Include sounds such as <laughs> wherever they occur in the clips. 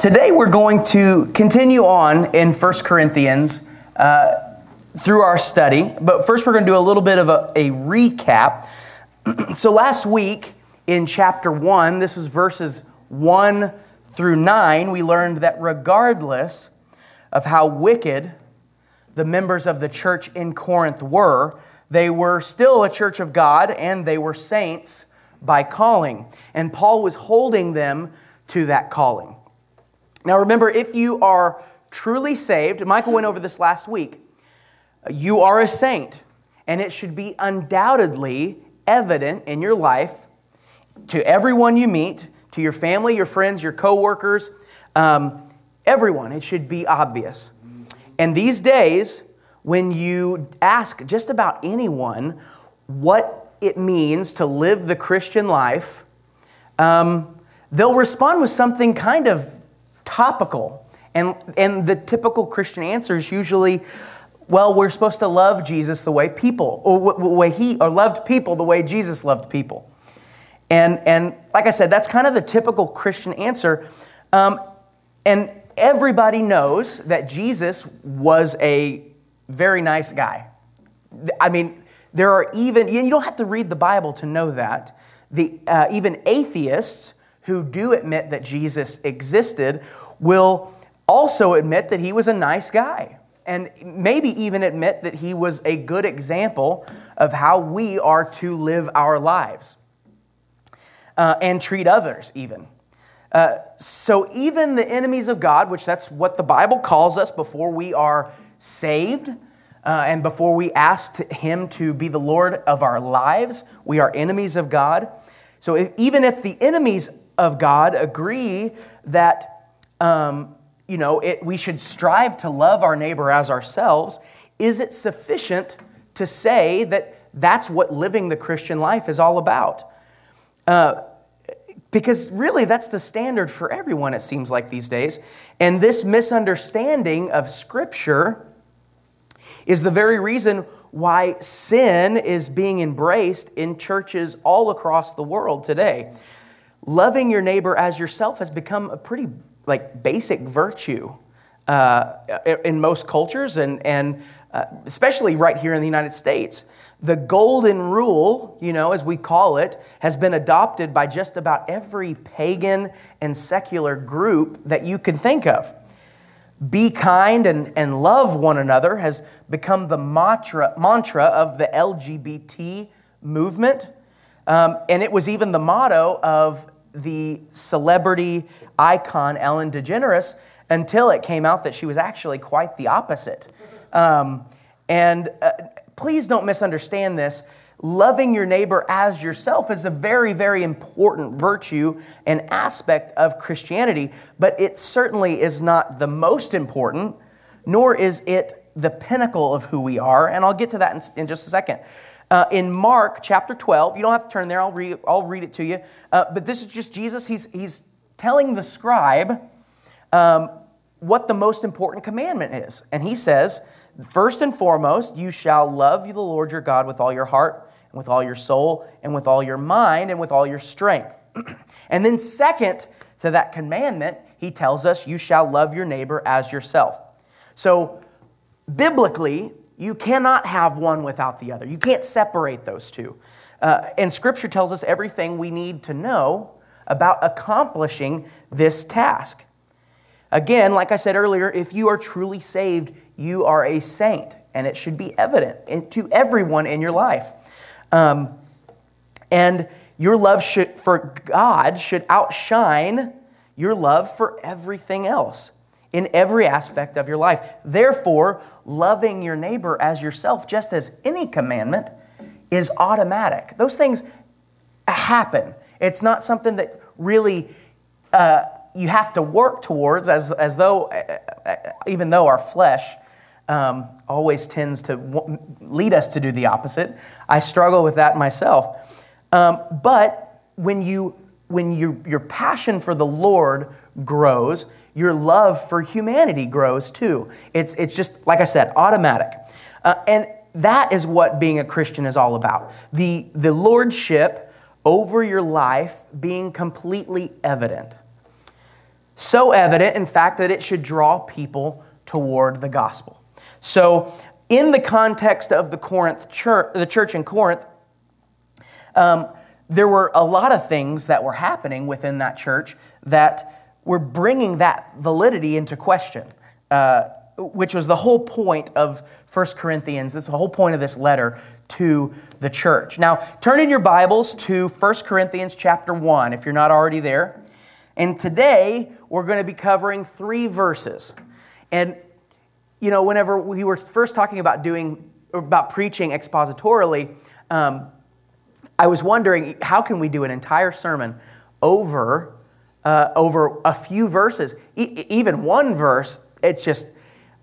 today we're going to continue on in 1 Corinthians uh, through our study, but first we're going to do a little bit of a, a recap. <clears throat> so last week in chapter 1, this is verses 1 through 9, we learned that regardless of how wicked the members of the church in Corinth were, they were still a church of God and they were saints by calling. And Paul was holding them to that calling. Now, remember, if you are truly saved, Michael went over this last week, you are a saint, and it should be undoubtedly evident in your life to everyone you meet, to your family, your friends, your coworkers, um, everyone. It should be obvious. And these days, when you ask just about anyone what it means to live the Christian life, um, they'll respond with something kind of topical. And, and the typical Christian answer is usually, well, we're supposed to love Jesus the way people, or the way he, or loved people the way Jesus loved people. And, and like I said, that's kind of the typical Christian answer. Um, and everybody knows that Jesus was a very nice guy. I mean, there are even, you don't have to read the Bible to know that. The, uh, even atheists who do admit that Jesus existed will also admit that he was a nice guy and maybe even admit that he was a good example of how we are to live our lives uh, and treat others, even. Uh, so, even the enemies of God, which that's what the Bible calls us before we are saved uh, and before we ask Him to be the Lord of our lives, we are enemies of God. So, if, even if the enemies of God agree that um, you know, it, we should strive to love our neighbor as ourselves, is it sufficient to say that that's what living the Christian life is all about? Uh, because really, that's the standard for everyone, it seems like these days. And this misunderstanding of Scripture is the very reason why sin is being embraced in churches all across the world today. Loving your neighbor as yourself has become a pretty like basic virtue uh, in most cultures and, and uh, especially right here in the United States. The golden rule, you know, as we call it, has been adopted by just about every pagan and secular group that you can think of. Be kind and, and love one another has become the mantra, mantra of the LGBT movement. Um, and it was even the motto of the celebrity icon Ellen DeGeneres until it came out that she was actually quite the opposite. Um, and uh, please don't misunderstand this. Loving your neighbor as yourself is a very, very important virtue and aspect of Christianity, but it certainly is not the most important, nor is it the pinnacle of who we are. And I'll get to that in, in just a second. Uh, in Mark chapter 12, you don't have to turn there, I'll read it, I'll read it to you. Uh, but this is just Jesus. He's, he's telling the scribe um, what the most important commandment is. And he says, First and foremost, you shall love the Lord your God with all your heart, and with all your soul, and with all your mind, and with all your strength. <clears throat> and then, second to that commandment, he tells us, You shall love your neighbor as yourself. So, biblically, you cannot have one without the other. You can't separate those two. Uh, and Scripture tells us everything we need to know about accomplishing this task. Again, like I said earlier, if you are truly saved, you are a saint, and it should be evident to everyone in your life. Um, and your love should, for God should outshine your love for everything else in every aspect of your life. Therefore, loving your neighbor as yourself, just as any commandment, is automatic. Those things happen. It's not something that really uh, you have to work towards, as, as though, uh, uh even though our flesh um, always tends to w- lead us to do the opposite. I struggle with that myself. Um, but when you when you, your passion for the Lord grows, your love for humanity grows too. It's, it's just, like I said, automatic. Uh, and that is what being a Christian is all about. The, the lordship over your life being completely evident. So evident, in fact, that it should draw people toward the gospel. So, in the context of the Corinth church, the church in Corinth, um, there were a lot of things that were happening within that church that were bringing that validity into question. Uh, which was the whole point of 1 Corinthians, this the whole point of this letter to the church. Now, turn in your Bibles to 1 Corinthians chapter 1 if you're not already there. And today we're going to be covering three verses. And you know, whenever we were first talking about doing about preaching expositorily, um, I was wondering how can we do an entire sermon over uh, over a few verses, e- even one verse? It's just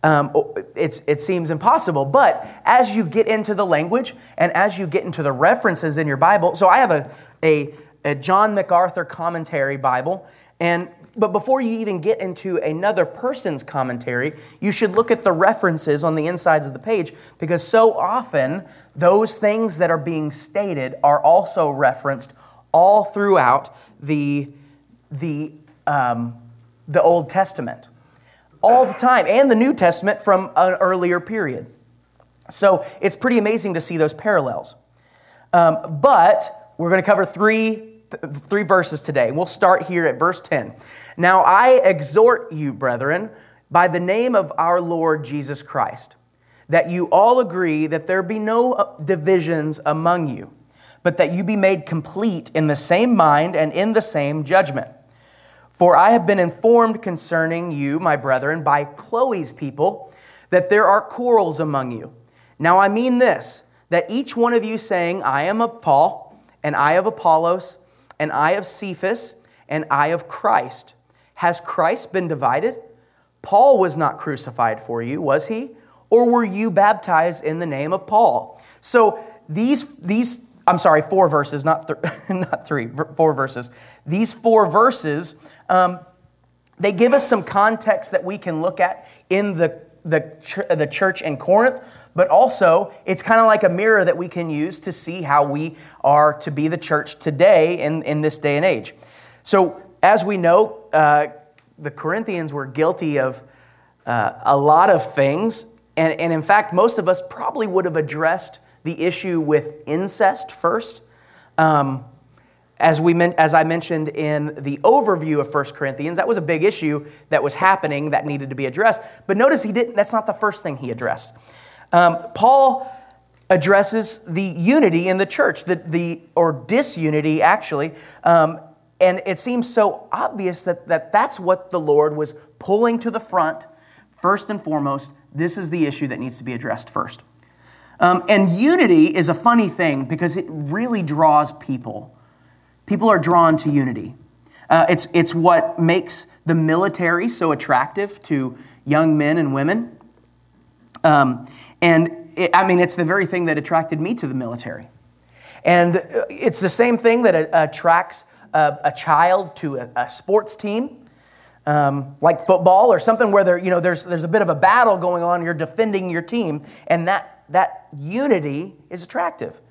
um, it's, it seems impossible. But as you get into the language and as you get into the references in your Bible, so I have a, a, a John MacArthur commentary Bible, and but before you even get into another person's commentary, you should look at the references on the insides of the page because so often those things that are being stated are also referenced all throughout the, the, um, the Old Testament all the time, and the New Testament from an earlier period. So it's pretty amazing to see those parallels. Um, but we're going to cover three, three verses today. We'll start here at verse 10. Now I exhort you, brethren, by the name of our Lord Jesus Christ, that you all agree that there be no uh, divisions among you, but that you be made complete in the same mind and in the same judgment. For I have been informed concerning you, my brethren, by Chloe's people, that there are quarrels among you. Now I mean this, that each one of you saying, I am of Paul, and I of Apollos, and I of Cephas, and I of Christ. Has Christ been divided? Paul was not crucified for you, was he? Or were you baptized in the name of Paul? So these, these I'm sorry, four verses, not, th- <laughs> not three, four verses. These four verses, um, they give us some context that we can look at in the, the, ch- the church in Corinth, but also it's kind of like a mirror that we can use to see how we are to be the church today in, in this day and age. So, as we know, uh, the Corinthians were guilty of uh, a lot of things, and, and in fact, most of us probably would have addressed the issue with incest first. Um, as, we as I mentioned in the overview of 1 Corinthians, that was a big issue that was happening that needed to be addressed. But notice he didn't, that's not the first thing he addressed. Um, Paul addresses the unity in the church, the, the, or disunity actually. Um, and it seems so obvious that, that that's what the Lord was pulling to the front first and foremost. This is the issue that needs to be addressed first. Um, and unity is a funny thing because it really draws people. People are drawn to unity. Uh, it's, it's what makes the military so attractive to young men and women. Um, and it, I mean, it's the very thing that attracted me to the military. And uh, it's the same thing that attracts a, a child to a, a sports team. Um, like football or something where there, you know, there's, there's a bit of a battle going on, you're defending your team, and that that unity is attractive.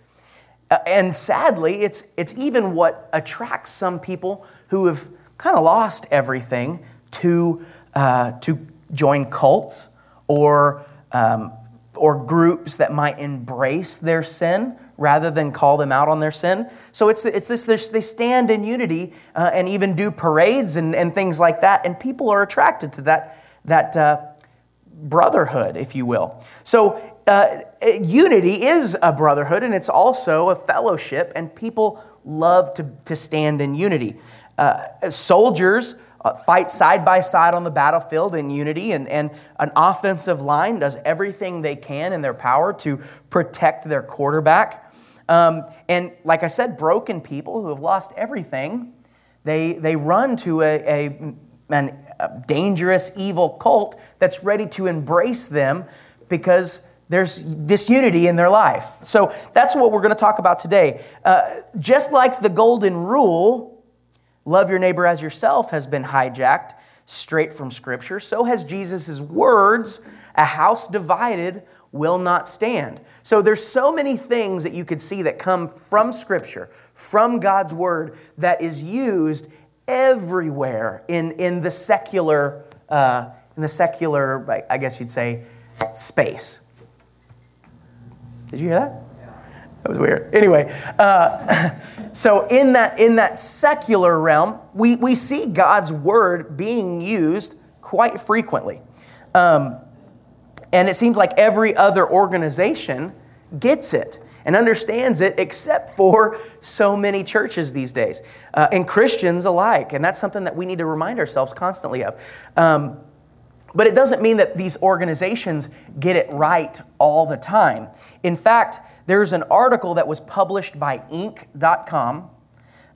Uh, and sadly, it's, it's even what attracts some people who have kind of lost everything to, uh, to join cults or, um, or groups that might embrace their sin rather than call them out on their sin. So it's, it's this, they stand in unity uh, and even do parades and, and things like that, and people are attracted to that, that uh, brotherhood, if you will. So uh, unity is a brotherhood and it's also a fellowship, and people love to, to stand in unity. Uh, soldiers uh, fight side by side on the battlefield in unity, and, and an offensive line does everything they can in their power to protect their quarterback. Um, and like I said, broken people who have lost everything, they, they run to a, a, an, a dangerous, evil cult that's ready to embrace them because there's disunity in their life. So that's what we're going to talk about today. Uh, just like the golden rule, love your neighbor as yourself, has been hijacked straight from Scripture, so has Jesus' words a house divided will not stand. So there's so many things that you could see that come from Scripture, from God's Word, that is used everywhere in, in the secular, uh, in the secular, I guess you'd say, space. Did you hear that? That was weird. Anyway, uh, <laughs> so in that in that secular realm, we, we see God's word being used quite frequently. Um, and it seems like every other organization gets it and understands it, except for so many churches these days, uh, and Christians alike. And that's something that we need to remind ourselves constantly of. Um, but it doesn't mean that these organizations get it right all the time. In fact, there's an article that was published by Inc.com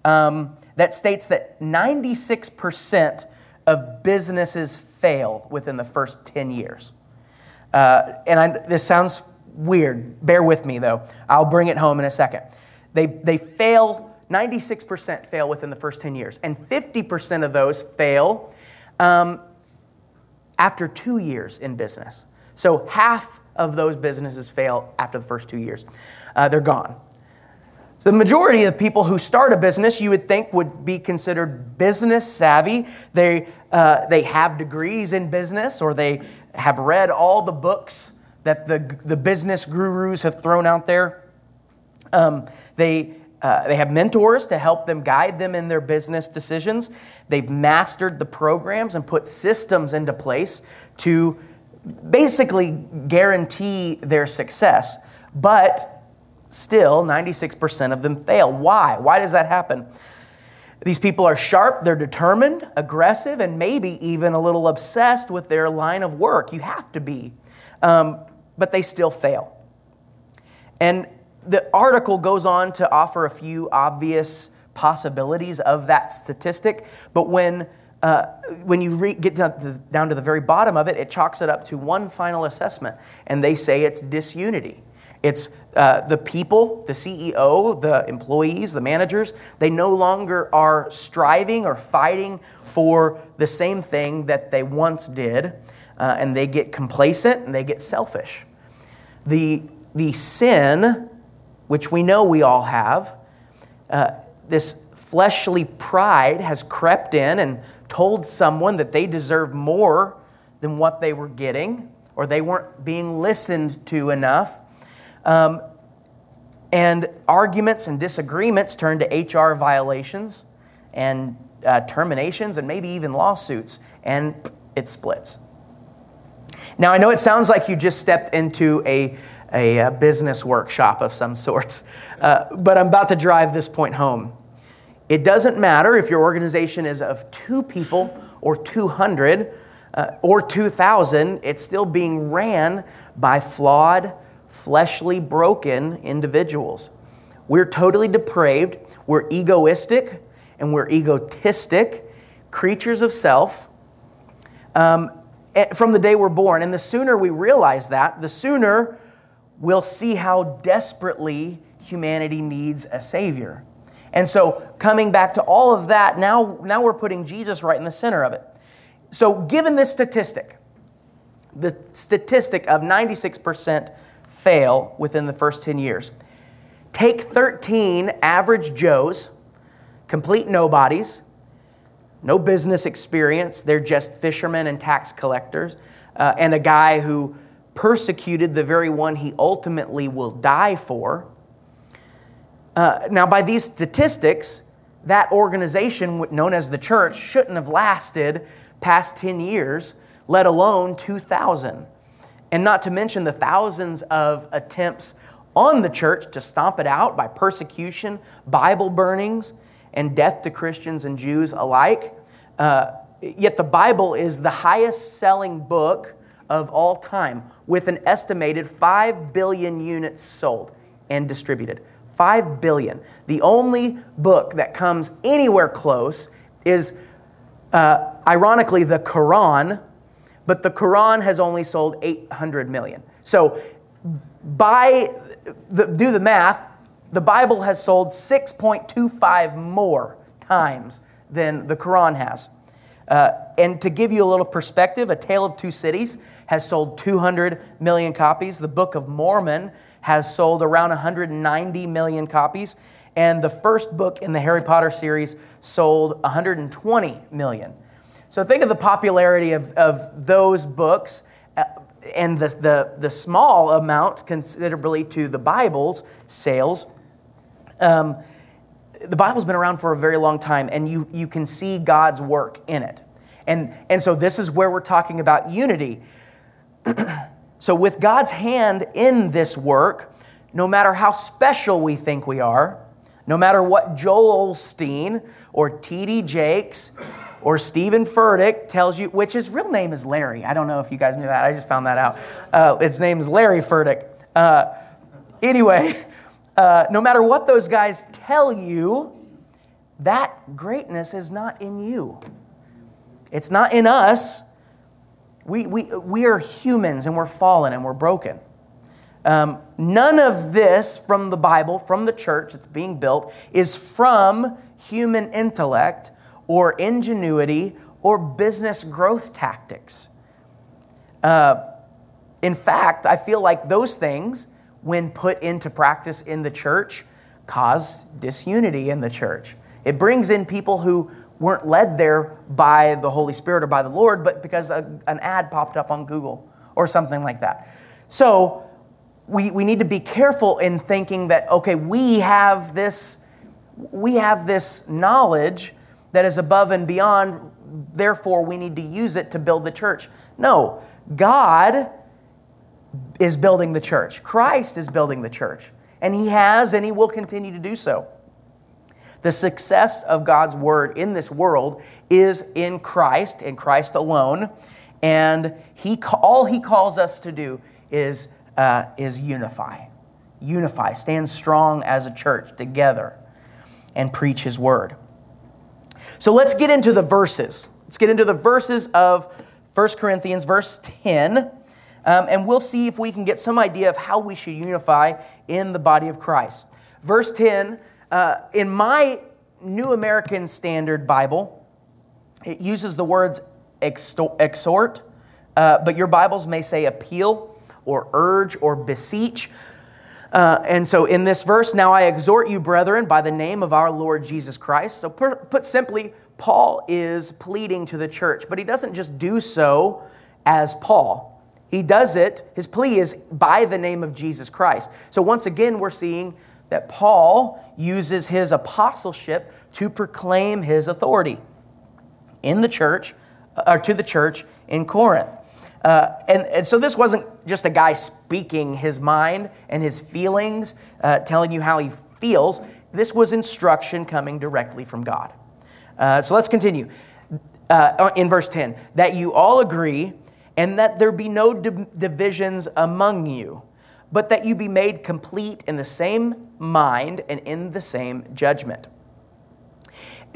um, that states that 96% of businesses fail within the first 10 years. Uh, and I, this sounds weird. Bear with me, though. I'll bring it home in a second. They, they fail, 96% fail within the first 10 years, and 50% of those fail um, after two years in business. So half of those businesses fail after the first two years. Uh, they're gone. So the majority of people who start a business, you would think, would be considered business savvy. They, uh, they have degrees in business or they have read all the books that the, the business gurus have thrown out there. Um, they, uh, they have mentors to help them guide them in their business decisions. They've mastered the programs and put systems into place to basically guarantee their success. But still, 96% of them fail. Why? Why does that happen? These people are sharp, they're determined, aggressive, and maybe even a little obsessed with their line of work. You have to be. Um, but they still fail. And the article goes on to offer a few obvious possibilities of that statistic, but when uh, when you re- get down to, the, down to the very bottom of it, it chalks it up to one final assessment, and they say it's disunity. It's uh, the people, the CEO, the employees, the managers, they no longer are striving or fighting for the same thing that they once did, uh, and they get complacent and they get selfish. The, the sin, which we know we all have, uh, this fleshly pride has crept in and told someone that they deserve more than what they were getting, or they weren't being listened to enough. Um, and arguments and disagreements turn to HR violations and uh, terminations and maybe even lawsuits, and it splits. Now, I know it sounds like you just stepped into a, a, business workshop of some sorts, uh, but I'm about to drive this point home. It doesn't matter if your organization is of two people or 200 uh, or 2,000, it's still being ran by flawed, fleshly, broken individuals. We're totally depraved, we're egoistic, and we're egotistic, creatures of self. Um, Eh, from the day we're born. And the sooner we realize that, the sooner we'll see how desperately humanity needs a Savior. And so, coming back to all of that, now, now we're putting Jesus right in the center of it. So, given this statistic, the statistic of 96% fail within the first 10 years, take 13 average Joes, complete nobodies, no business experience. They're just fishermen and tax collectors. Uh, and a guy who persecuted the very one he ultimately will die for. Uh, now, by these statistics, that organization, known as the church, shouldn't have lasted past 10 years, let alone 2,000. And not to mention the thousands of attempts on the church to stomp it out by persecution, Bible burnings, and death to Christians and Jews alike. Uh, yet the Bible is the highest selling book of all time, with an estimated 5 billion units sold and distributed. 5 billion. The only book that comes anywhere close is, uh, ironically, the Quran, but the Quran has only sold 800 million. So, by the, do the math, the Bible has sold 6.25 more times than the Quran has. Uh, and to give you a little perspective, A Tale of Two Cities has sold 200 million copies. The Book of Mormon has sold around 190 million copies. and the first book in the Harry Potter series sold 120 million. So think of the popularity of, of those books uh, and the, the, the small amount considerably to the Bible's sales. Um, the Bible's been around for a very long time, and you, you can see God's work in it. And, and so this is where we're talking about unity. <clears throat> so, with God's hand in this work, no matter how special we think we are, no matter what Joel Osteen or T.D. Jakes or Steven Furtick tells you, which his real name is Larry. I don't know if you guys knew that. I just found that out. Uh, its name is Larry Furtick. Uh, anyway, <laughs> uh, no matter what those guys tell you, that greatness is not in you. It's not in us. We, we, we are humans and we're fallen and we're broken. Um, none of this from the Bible, from the church that's being built, is from human intellect or ingenuity or business growth tactics. Uh, in fact, I feel like those things, when put into practice in the church, cause disunity in the church. It brings in people who weren't led there by the Holy Spirit or by the Lord, but because a, an ad popped up on Google or something like that. So we, we need to be careful in thinking that, okay, we have this, we have this knowledge that is above and beyond, therefore we need to use it to build the church. No, God is building the church. Christ is building the church. And he has and he will continue to do so. The success of God's word in this world is in Christ, in Christ alone. And he, all he calls us to do is, uh, is unify. Unify, stand strong as a church together and preach his word. So let's get into the verses. Let's get into the verses of 1 Corinthians, verse 10. Um, and we'll see if we can get some idea of how we should unify in the body of Christ. Verse 10 uh, in my New American Standard Bible, it uses the words exhort, uh, but your Bibles may say appeal or urge or beseech. Uh, and so in this verse, now I exhort you, brethren, by the name of our Lord Jesus Christ. So, put simply, Paul is pleading to the church, but he doesn't just do so as Paul. He does it, his plea is by the name of Jesus Christ. So, once again, we're seeing that Paul uses his apostleship to proclaim his authority in the church, uh, or to the church in Corinth. Uh, and, and, so this wasn't just a guy speaking his mind and his feelings, uh, telling you how he feels. This was instruction coming directly from God. Uh, so let's continue. Uh, in verse 10, that you all agree and that there be no divisions among you but that you be made complete in the same mind and in the same judgment.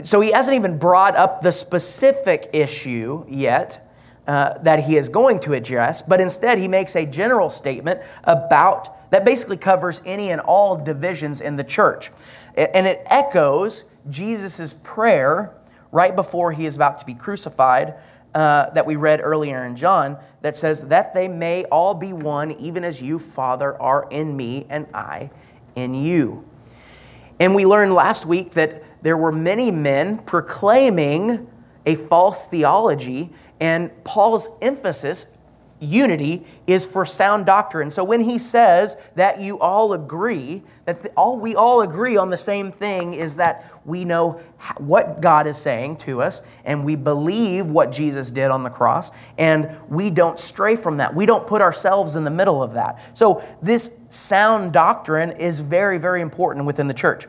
So he hasn't even brought up the specific issue yet uh, that he is going to address, but instead he makes a general statement about that basically covers any and all divisions in the church. And it echoes Jesus' prayer right before he is about to be crucified uh, that we read earlier in John that says, That they may all be one, even as you, Father, are in me and I in you. And we learned last week that there were many men proclaiming a false theology, and Paul's emphasis unity is for sound doctrine. So when he says that you all agree, that the, all we all agree on the same thing is that we know what God is saying to us and we believe what Jesus did on the cross and we don't stray from that. We don't put ourselves in the middle of that. So this sound doctrine is very very important within the church.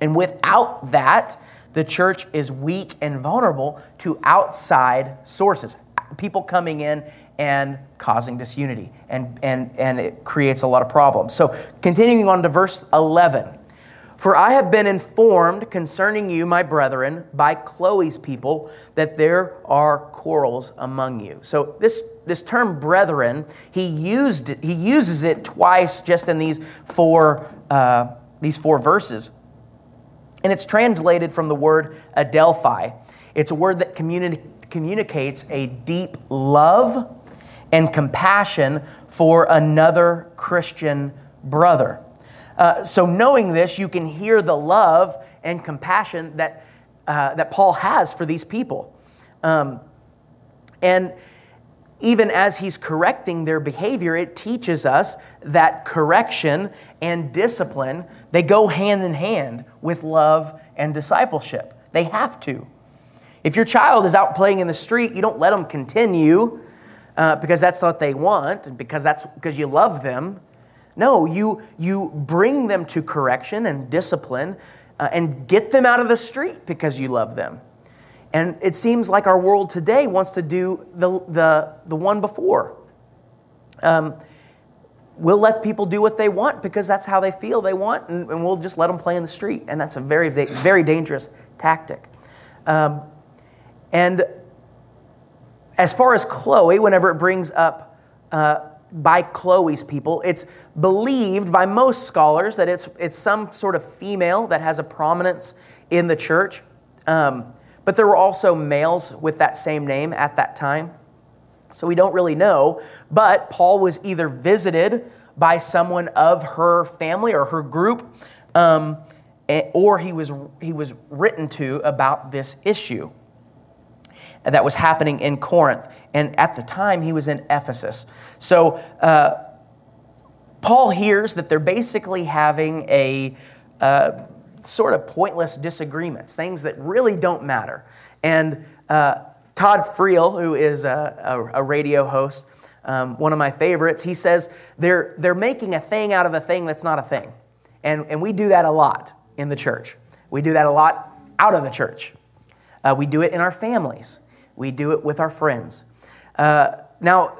And without that, the church is weak and vulnerable to outside sources people coming in and causing disunity. And, and, and it creates a lot of problems. So, continuing on to verse 11. For I have been informed concerning you, my brethren, by Chloe's people, that there are quarrels among you. So this, this term brethren, he used he uses it twice just in these four, uh, these four verses. And it's translated from the word Adelphi. It's a word that communi- communicates a deep love and compassion for another Christian brother. Uh, so, knowing this, you can hear the love and compassion that, uh, that Paul has for these people. Um, and even as he's correcting their behavior, it teaches us that correction and discipline, they go hand in hand with love and discipleship. They have to. If your child is out playing in the street, you don't let them continue uh, because that's what they want and because that's because you love them. No, you, you bring them to correction and discipline uh, and get them out of the street because you love them. And it seems like our world today wants to do the, the, the one before. Um, we'll let people do what they want because that's how they feel they want, and, and, we'll just let them play in the street. And that's a very, very dangerous tactic. Um, and as far as Chloe, whenever it brings up uh, by Chloe's people, it's believed by most scholars that it's, it's some sort of female that has a prominence in the church. Um, but there were also males with that same name at that time. So we don't really know. But Paul was either visited by someone of her family or her group, um, or he was, he was written to about this issue that was happening in Corinth. And at the time, he was in Ephesus. So uh, Paul hears that they're basically having a uh, sort of pointless disagreements, things that really don't matter. And uh, Todd Friel, who is a, a, a radio host, um, one of my favorites, he says they're, they're making a thing out of a thing that's not a thing. And, and we do that a lot in the church. We do that a lot out of the church. Uh, we do it in our families, we do it with our friends. Uh, now,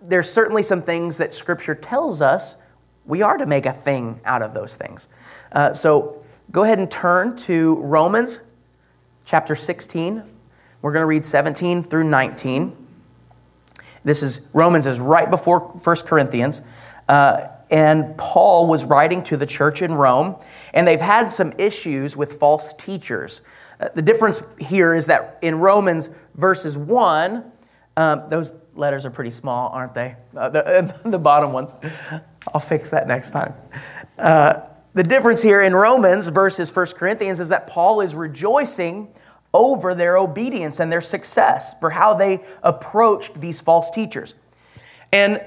there's certainly some things that Scripture tells us we are to make a thing out of those things. Uh, so Go ahead and turn to Romans chapter 16. We're going to read 17 through 19. This is Romans is right before 1 Corinthians. Uh, and Paul was writing to the church in Rome, and they've had some issues with false teachers. Uh, the difference here is that in Romans verses 1, um, those letters are pretty small, aren't they? Uh, the, <laughs> the, bottom ones. I'll fix that next time. Uh, the difference here in Romans versus 1 Corinthians is that Paul is rejoicing over their obedience and their success for how they approached these false teachers. And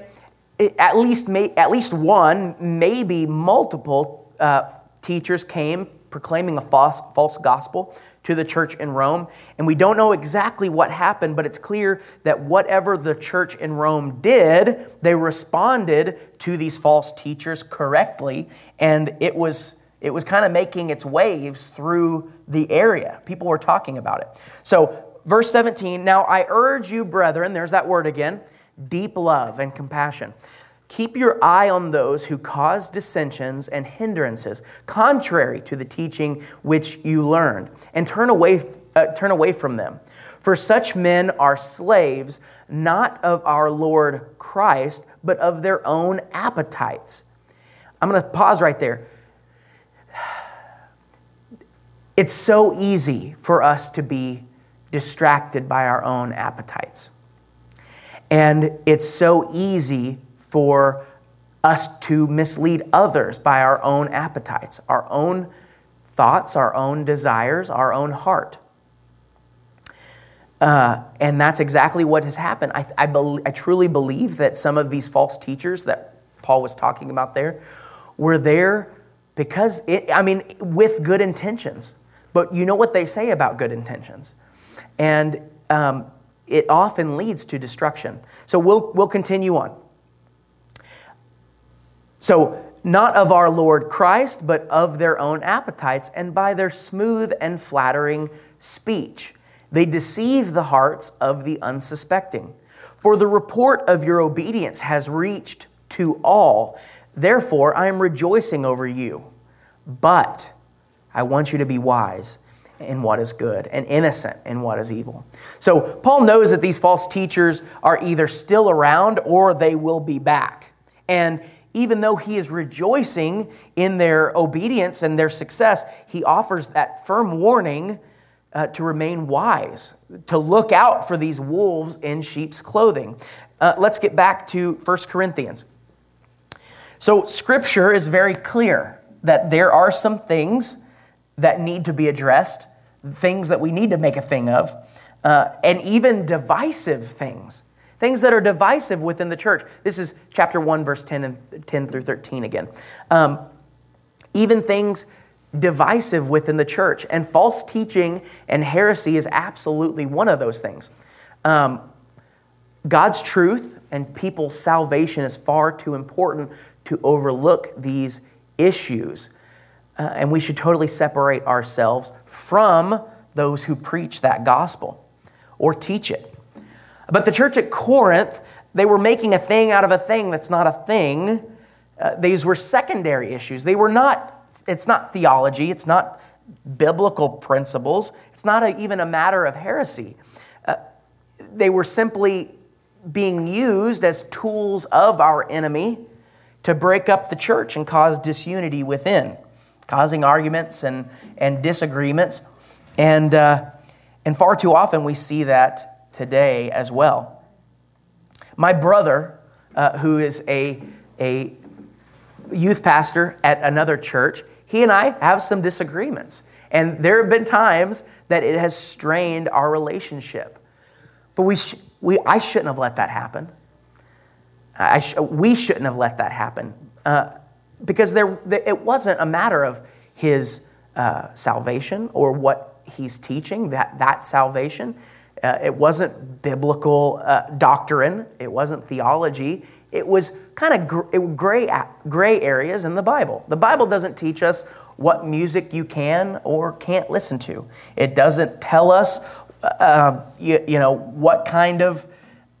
at least, at least one, maybe multiple uh, teachers came proclaiming a false, false gospel to the church in Rome. And we don't know exactly what happened, but it's clear that whatever the church in Rome did, they responded to these false teachers correctly. And it was, it was kind of making its waves through the area. People were talking about it. So, verse 17 Now I urge you, brethren, there's that word again, deep love and compassion Keep your eye on those who cause dissensions and hindrances, contrary to the teaching which you learned, and turn away, uh, turn away from them. For such men are slaves, not of our Lord Christ, but of their own appetites. I'm going to pause right there. <sighs> It's so easy for us to be distracted by our own appetites. And it's so easy for us to mislead others by our own appetites, our own thoughts, our own desires, our own heart. Uh, and that's exactly what has happened. I, I, be, I truly believe that some of these false teachers that Paul was talking about there were there because, it, I mean, with good intentions. But you know what they say about good intentions. And um, it often leads to destruction. So we'll, we'll continue on. So, not of our Lord Christ, but of their own appetites, and by their smooth and flattering speech. They deceive the hearts of the unsuspecting. For the report of your obedience has reached to all. Therefore, I am rejoicing over you. But I want you to be wise in what is good and innocent in what is evil. So, Paul knows that these false teachers are either still around or they will be back. And even though he is rejoicing in their obedience and their success, he offers that firm warning uh, to remain wise, to look out for these wolves in sheep's clothing. Uh, let's get back to 1 Corinthians. So, scripture is very clear that there are some things that need to be addressed, things that we need to make a thing of, uh, and even divisive things, things that are divisive within the church. This is chapter 1, verse 10 and 10 through 13 again. Um, even things divisive within the church. And false teaching and heresy is absolutely one of those things. Um, God's truth and people's salvation is far too important to overlook these issues. Uh, and we should totally separate ourselves from those who preach that gospel or teach it. But the church at Corinth, they were making a thing out of a thing that's not a thing. Uh, these were secondary issues. They were not, it's not theology, it's not biblical principles, it's not a, even a matter of heresy. Uh, they were simply being used as tools of our enemy to break up the church and cause disunity within, causing arguments and, and disagreements. And, uh, and far too often we see that today as well. My brother, uh, who is a, a youth pastor at another church, he and I have some disagreements. And there have been times that it has strained our relationship. But we, sh- we, I shouldn't have let that happen. I sh- we shouldn't have let that happen uh, because there, it wasn't a matter of his uh, salvation or what he's teaching, that, that salvation. Uh, it wasn't biblical uh, doctrine, it wasn't theology. It was kind of gr- gray, gray areas in the Bible. The Bible doesn't teach us what music you can or can't listen to, it doesn't tell us uh, you, you know, what kind of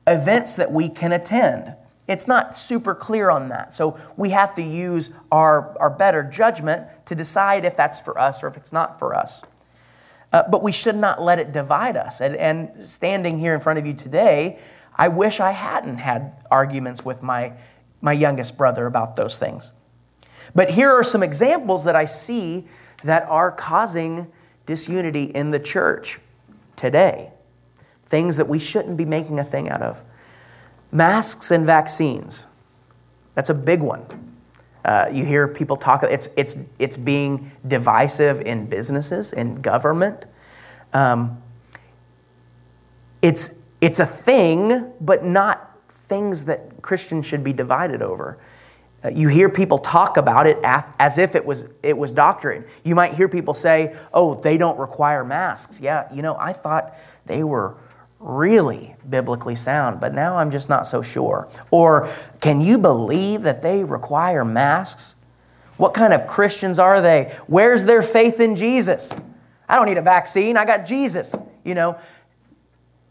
events that we can attend. It's not super clear on that. So we have to use our, our better judgment to decide if that's for us or if it's not for us. Uh, but we should not let it divide us. And, and standing here in front of you today, I wish I hadn't had arguments with my, my youngest brother about those things. But here are some examples that I see that are causing disunity in the church today. Things that we shouldn't be making a thing out of. Masks and vaccines. That's a big one. Uh, you hear people talk, it's, it's, it's being divisive in businesses, in government. Um, it's, it's a thing, but not things that Christians should be divided over. Uh, you hear people talk about it as if it was, it was doctrine. You might hear people say, oh, they don't require masks. Yeah, you know, I thought they were really biblically sound, but now I'm just not so sure. Or, can you believe that they require masks? What kind of Christians are they? Where's their faith in Jesus? I don't need a vaccine, I got Jesus. You know,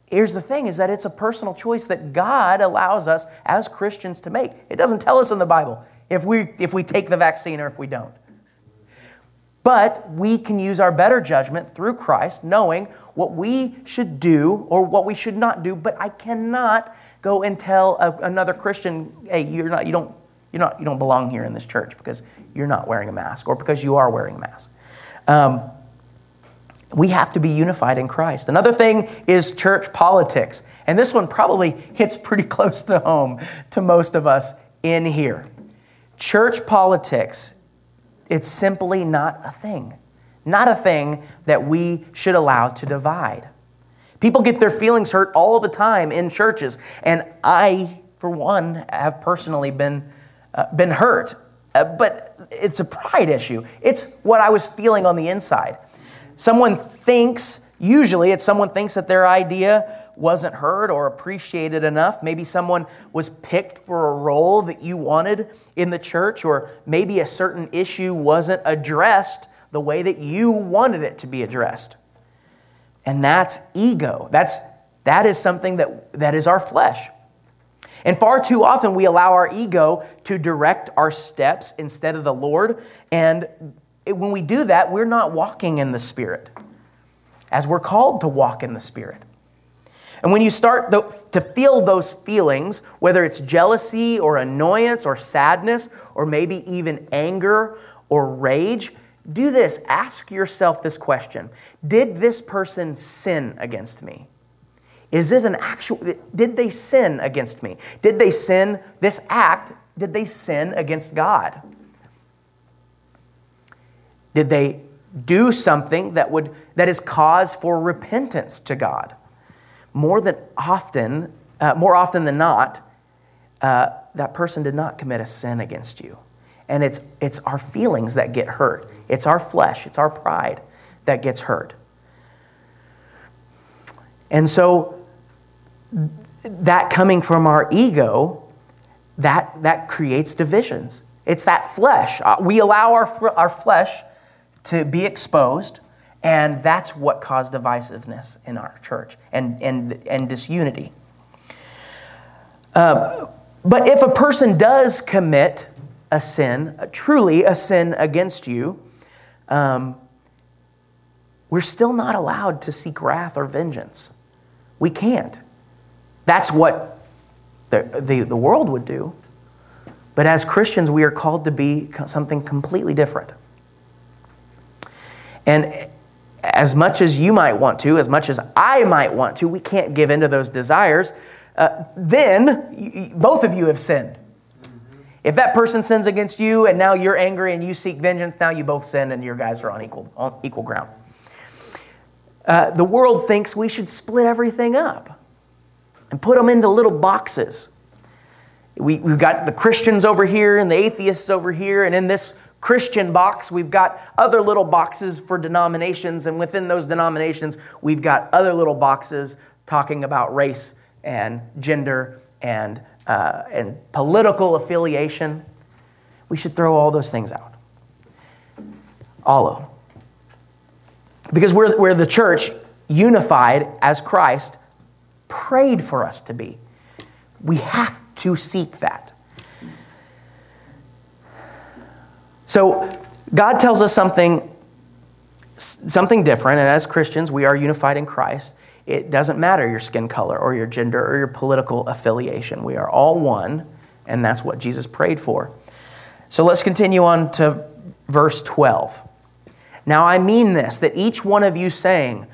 here's the thing is that it's a personal choice that God allows us as Christians to make. It doesn't tell us in the Bible if we, if we take the vaccine or if we don't. But we can use our better judgment through Christ, knowing what we should do or what we should not do. But I cannot go and tell a, another Christian, hey, you're not, you, don't, you're not, you don't belong here in this church because you're not wearing a mask or because you are wearing a mask. Um, we have to be unified in Christ. Another thing is church politics. And this one probably <laughs> hits pretty close to home to most of us in here. Church politics, it's simply not a thing. Not a thing that we should allow to divide. People get their feelings hurt all the time in churches. And I, for one, have personally been, uh, been hurt. Uh, but it's a pride issue. It's what I was feeling on the inside. Someone thinks, usually it's someone thinks that their idea wasn't heard or appreciated enough. Maybe someone was picked for a role that you wanted in the church, or maybe a certain issue wasn't addressed the way that you wanted it to be addressed. And that's ego. That's, that is something that, that is our flesh. And far too often we allow our ego to direct our steps instead of the Lord. And when we do that, we're not walking in the Spirit as we're called to walk in the Spirit. And when you start to feel those feelings, whether it's jealousy or annoyance or sadness or maybe even anger or rage, do this. Ask yourself this question Did this person sin against me? Is this an actual, did they sin against me? Did they sin, this act, did they sin against God? Did they do something that would that is cause for repentance to God? More than often, uh, more often than not, uh, that person did not commit a sin against you. And it's, it's our feelings that get hurt. It's our flesh, it's our pride that gets hurt. And so, that coming from our ego, that, that creates divisions. It's that flesh. Uh, we allow our, our flesh to be exposed, and that's what caused divisiveness in our church and, and, and disunity. Uh, but if a person does commit a sin, truly a sin against you, um, we're still not allowed to seek wrath or vengeance. We can't. That's what the, the, the world would do. But as Christians, we are called to be something completely different. And as much as you might want to, as much as I might want to, we can't give in to those desires. Uh, then both of you have sinned. If that person sins against you and now you're angry and you seek vengeance, now you both sin and your guys are on equal, on equal ground. Uh, the world thinks we should split everything up and put them into little boxes. We, we've got the Christians over here and the atheists over here, and in this Christian box, we've got other little boxes for denominations, and within those denominations, we've got other little boxes talking about race and gender and uh, and political affiliation. We should throw all those things out. All of them. Because we're, we're the church unified as Christ prayed for us to be. We have to seek that. So, God tells us something, something different, and as Christians, we are unified in Christ. It doesn't matter your skin color or your gender or your political affiliation. We are all one, and that's what Jesus prayed for. So let's continue on to verse 12. Now I mean this, that each one of you saying,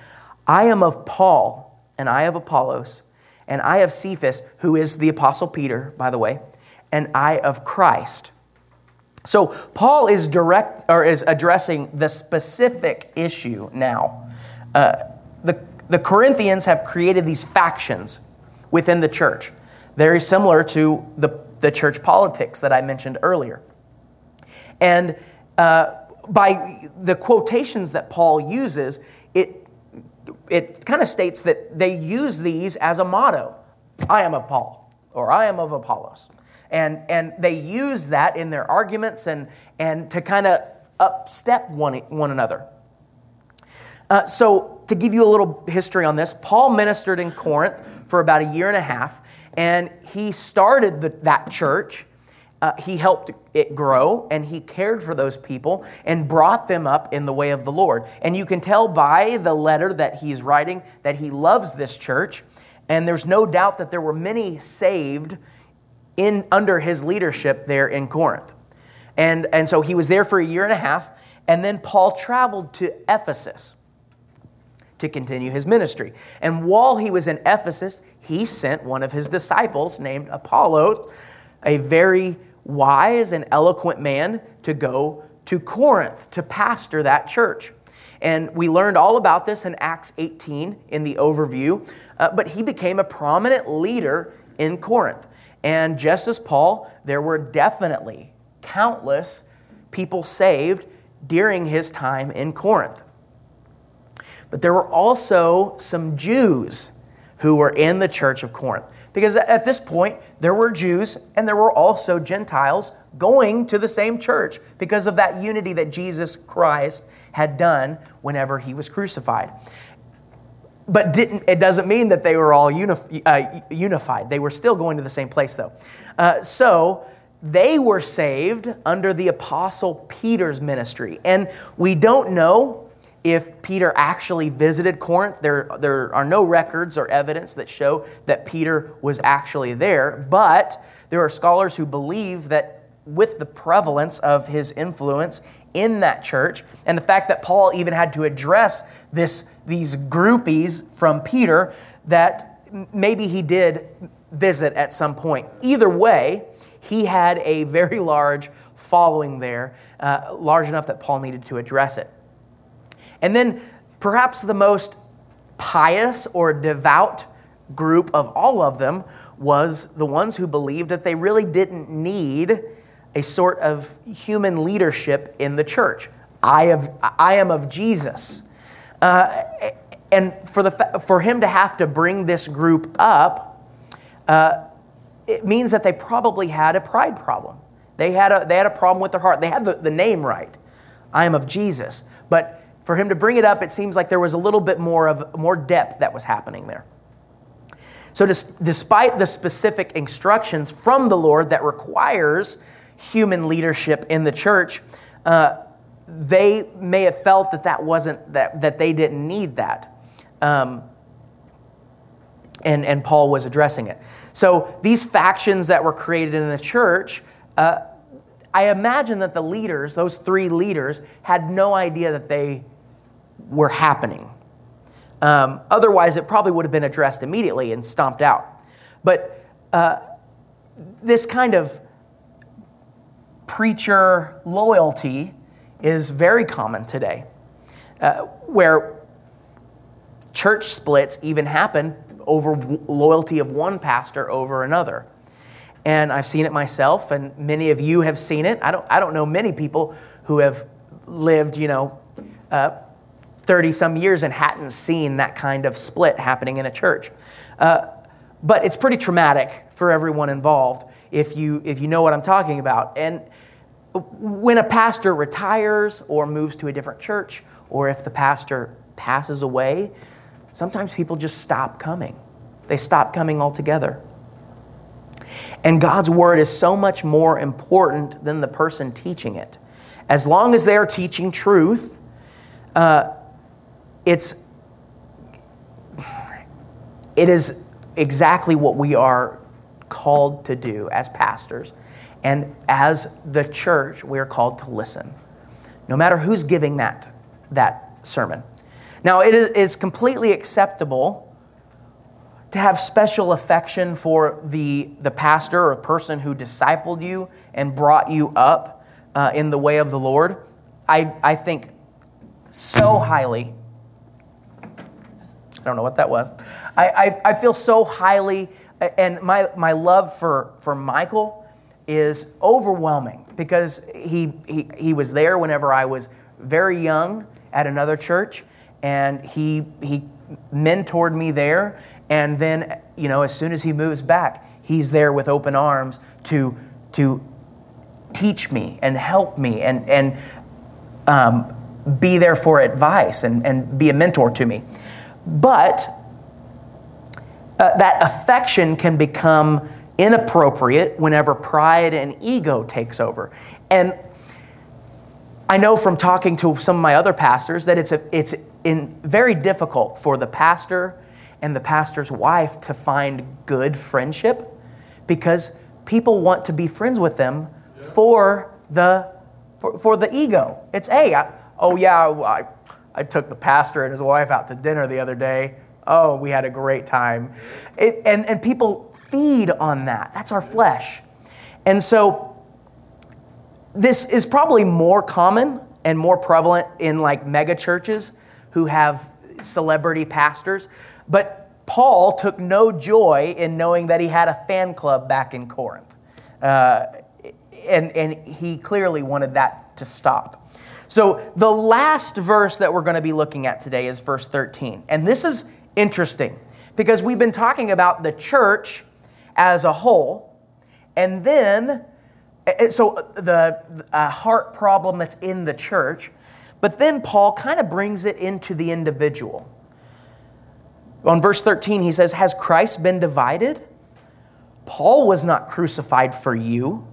I am of Paul, and I of Apollos, and I of Cephas, who is the Apostle Peter, by the way, and I of Christ. So Paul is direct or is addressing the specific issue now. Uh, the the Corinthians have created these factions within the church, very similar to the, the church politics that I mentioned earlier. And uh, by the quotations that Paul uses, it, it kind of states that they use these as a motto I am of Paul, or I am of Apollos. And, and they use that in their arguments and, and to kind of upstep one, one another. Uh, so to give you a little history on this, Paul ministered in Corinth for about a year and a half, and he started the, that church. Uh, he helped it grow and he cared for those people and brought them up in the way of the Lord. And you can tell by the letter that he's writing that he loves this church. And there's no doubt that there were many saved in under his leadership there in Corinth. And, and so he was there for a year and a half. And then Paul traveled to Ephesus to continue his ministry. And while he was in Ephesus, he sent one of his disciples named Apollos, a very wise and eloquent man, to go to Corinth to pastor that church. And we learned all about this in Acts 18 in the overview. Uh, but he became a prominent leader in Corinth. And just as Paul, there were definitely countless people saved during his time in Corinth. But there were also some Jews who were in the church of Corinth. Because at this point, there were Jews and there were also Gentiles going to the same church because of that unity that Jesus Christ had done whenever he was crucified. But didn't, it doesn't mean that they were all uh, unified. They were still going to the same place, though. Uh, so they were saved under the Apostle Peter's ministry. And we don't know if Peter actually visited Corinth. There, there are no records or evidence that show that Peter was actually there, but there are scholars who believe that with the prevalence of his influence in that church and the fact that Paul even had to address this, these groupies from Peter, that maybe he did visit at some point. Either way, he had a very <laughs> large following there, uh, large enough that Paul needed to address it. And then, perhaps the most pious or devout group of all of them was the ones who believed that they really didn't need a sort of human leadership in the church. I, have, I am of Jesus. Uh, and for, the, for him to have to bring this group up, uh, it means that they probably had a pride problem. They had a, they had a problem with their heart. They had the, the name right. I am of Jesus. But for him to bring it up, it seems like there was a little bit more of more depth that was happening there. So, despite the specific instructions from the Lord that requires human leadership in the church, uh, they may have felt that that wasn't that that they didn't need that, um, and and Paul was addressing it. So these factions that were created in the church. Uh, I imagine that the leaders, those three leaders, had no idea that they were happening. Um, otherwise, it probably would have been addressed immediately and stomped out. But uh, this kind of preacher loyalty is very common today, uh, where church splits even happen over loyalty of one pastor over another. And I've seen it myself, and many of you have seen it. I don't, I don't know many people who have lived, you know, 30 uh, some years and hadn't seen that kind of split happening in a church. Uh, but it's pretty traumatic for everyone involved if you, if you know what I'm talking about. And when a pastor retires or moves to a different church, or if the pastor passes away, sometimes people just stop coming. They stop coming altogether. And God's word is so much more important than the person teaching it. As long as they are teaching truth, uh, it's it is exactly what we are called to do as pastors and as the church, we are called to listen, no matter who's giving that, that sermon. Now, it is completely acceptable to have special affection for the, the pastor or person who discipled you and brought you up uh, in the way of the Lord. I, I think so highly. I don't know what that was. I, I, I feel so highly, and my, my love for, for Michael is overwhelming because he, he, he was there whenever I was very young at another church, and he, he mentored me there. And then, you know, as soon as he moves back, he's there with open arms to, to teach me and help me and, and um, be there for advice and, and be a mentor to me. But uh, that affection can become inappropriate whenever pride and ego takes over. And I know from talking to some of my other pastors that it's, a, it's in very difficult for the pastor and the pastor's wife to find good friendship because people want to be friends with them for the for, for the ego. It's hey, I, oh yeah, I, I took the pastor and his wife out to dinner the other day. Oh, we had a great time. It, and, and people feed on that. That's our flesh. And so this is probably more common and more prevalent in like mega churches who have celebrity pastors. But Paul took no joy in knowing that he had a fan club back in Corinth. Uh, and, and he clearly wanted that to stop. So, the last verse that we're going to be looking at today is verse 13. And this is interesting because we've been talking about the church as a whole. And then, eh, eh, so uh, the uh, heart problem that's in the church, but then Paul kind of brings it into the individual. On verse 13, he says, Has Christ been divided? Paul was not crucified for you.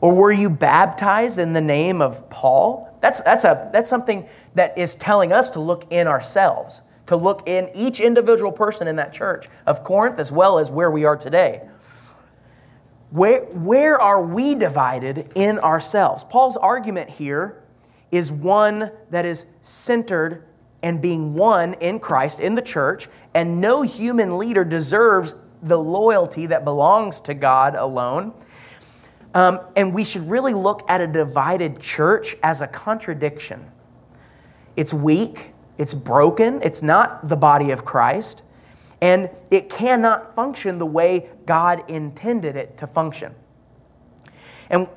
Or were you baptized in the name of Paul? That's, that's, a, that's something that is telling us to look in ourselves to look in each individual person in that church of Corinth as well as where we are today. Where, where are we divided in ourselves? Paul's argument here is one that is centered and being one in Christ, in the church, and no human leader deserves the loyalty that belongs to God alone. Um, and we should really look at a divided church as a contradiction. It's weak, it's broken, it's not the body of Christ, and it cannot function the way God intended it to function. And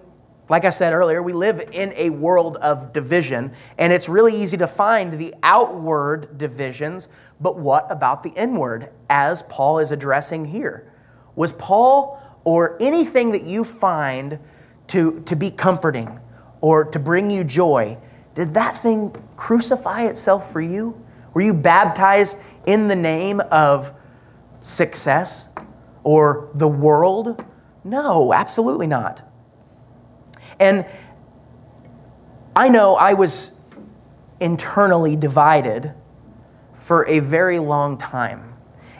like I said earlier, we live in a world of division, and it's really easy to find the outward divisions, but what about the inward, as Paul is addressing here? Was Paul or anything that you find to, to be comforting or to bring you joy, did that thing crucify itself for you? Were you baptized in the name of success or the world? No, absolutely not. And I know I was internally divided for a very long time.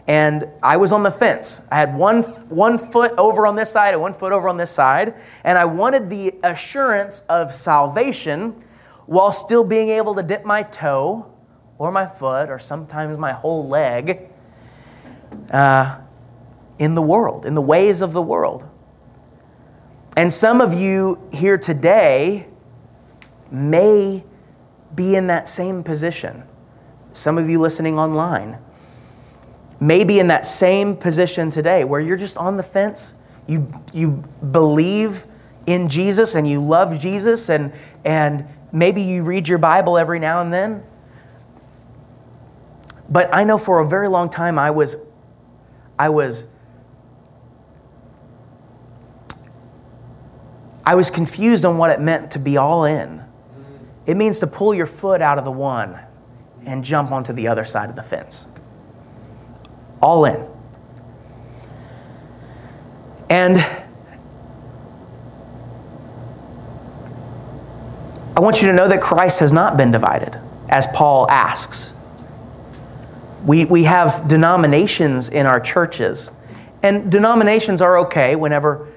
And I was on the fence. I had one, one foot over on this side and one foot over on this side. And I wanted the assurance of salvation while still being able to dip my toe or my foot or sometimes my whole leg uh, in the world, in the ways of the world. And some of you here today may be in that same position. Some of you listening online may be in that same position today where you're just on the fence. You, you believe in Jesus and you love Jesus, and, and maybe you read your Bible every now and then. But I know for a very long time I was, I was I was confused on what it meant to be all in. It means to pull your foot out of the one and jump onto the other side of the fence. All in. And I want you to know that Christ has not been divided, as Paul asks. We, we have denominations in our churches, and denominations are okay whenever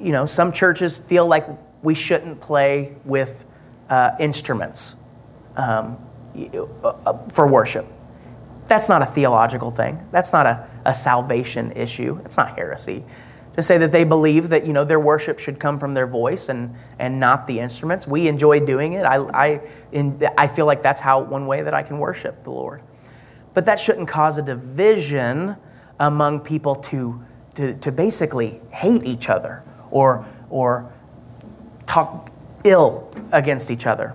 you know, some churches feel like we shouldn't play with uh, instruments um, uh, for worship. That's not a theological thing. That's not a, a salvation issue. It's not heresy. To say that they believe that you know their worship should come from their voice and, and not the instruments. We enjoy doing it. I, I, in, I feel like that's how one way that I can worship the Lord. But that shouldn't cause a division among people to, to, to basically hate each other or, or talk ill against each other.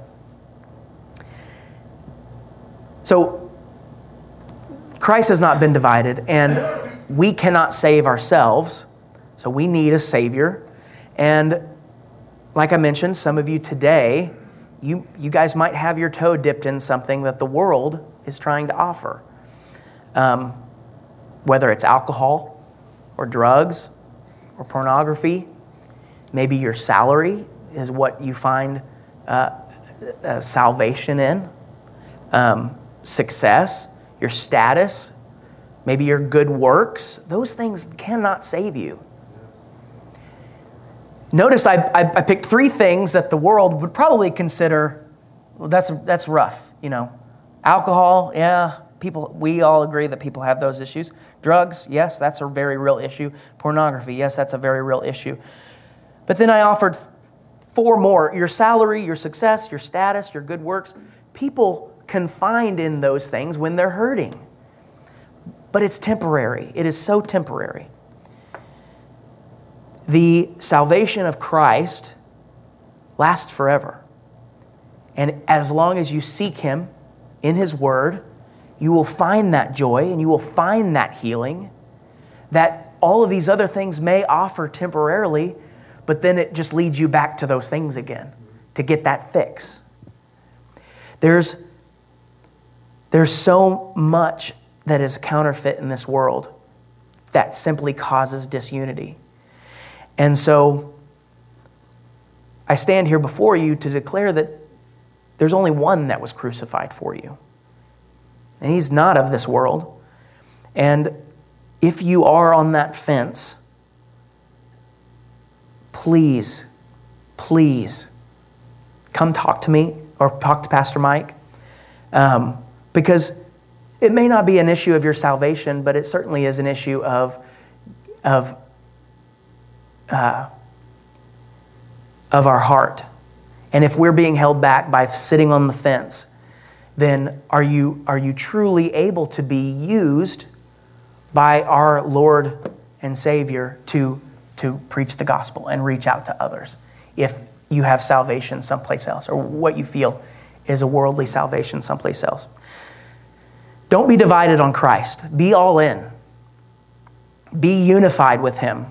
So, Christ has not been divided, and we cannot save ourselves. So, we need a Savior. And, like I mentioned, some of you today, you, you guys might have your toe dipped in something that the world is trying to offer. Um, whether it's alcohol or drugs or pornography Maybe your salary is what you find uh, uh, salvation in. Um, success, your status, maybe your good works, those things cannot save you. Notice I, I, I picked three things that the world would probably consider well, that's, that's rough, you know. Alcohol, yeah, people, we all agree that people have those issues. Drugs, yes, that's a very real issue. Pornography, yes, that's a very real issue. But then I offered four more your salary, your success, your status, your good works. People can find in those things when they're hurting. But it's temporary, it is so temporary. The salvation of Christ lasts forever. And as long as you seek Him in His Word, you will find that joy and you will find that healing that all of these other things may offer temporarily, but then it just leads you back to those things again to get that fix. There's, there's so much that is counterfeit in this world that simply causes disunity. And so I stand here before you to declare that there's only one that was crucified for you. And he's not of this world. And if you are on that fence, please, please come talk to me or talk to Pastor Mike. Um, because it may not be an issue of your salvation, but it certainly is an issue of, of uh, of our heart. And if we're being held back by sitting on the fence, then are you, are you truly able to be used by our Lord and Savior to, to preach the gospel and reach out to others? If you have salvation someplace else, or what you feel is a worldly salvation someplace else. Don't be divided on Christ. Be all in. Be unified with Him.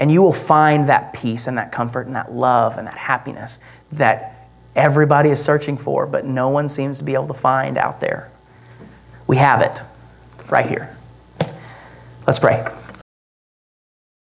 And you will find that peace and that comfort and that love and that happiness that everybody is searching for, but no one seems to be able to find out there. We have it right here. Let's pray.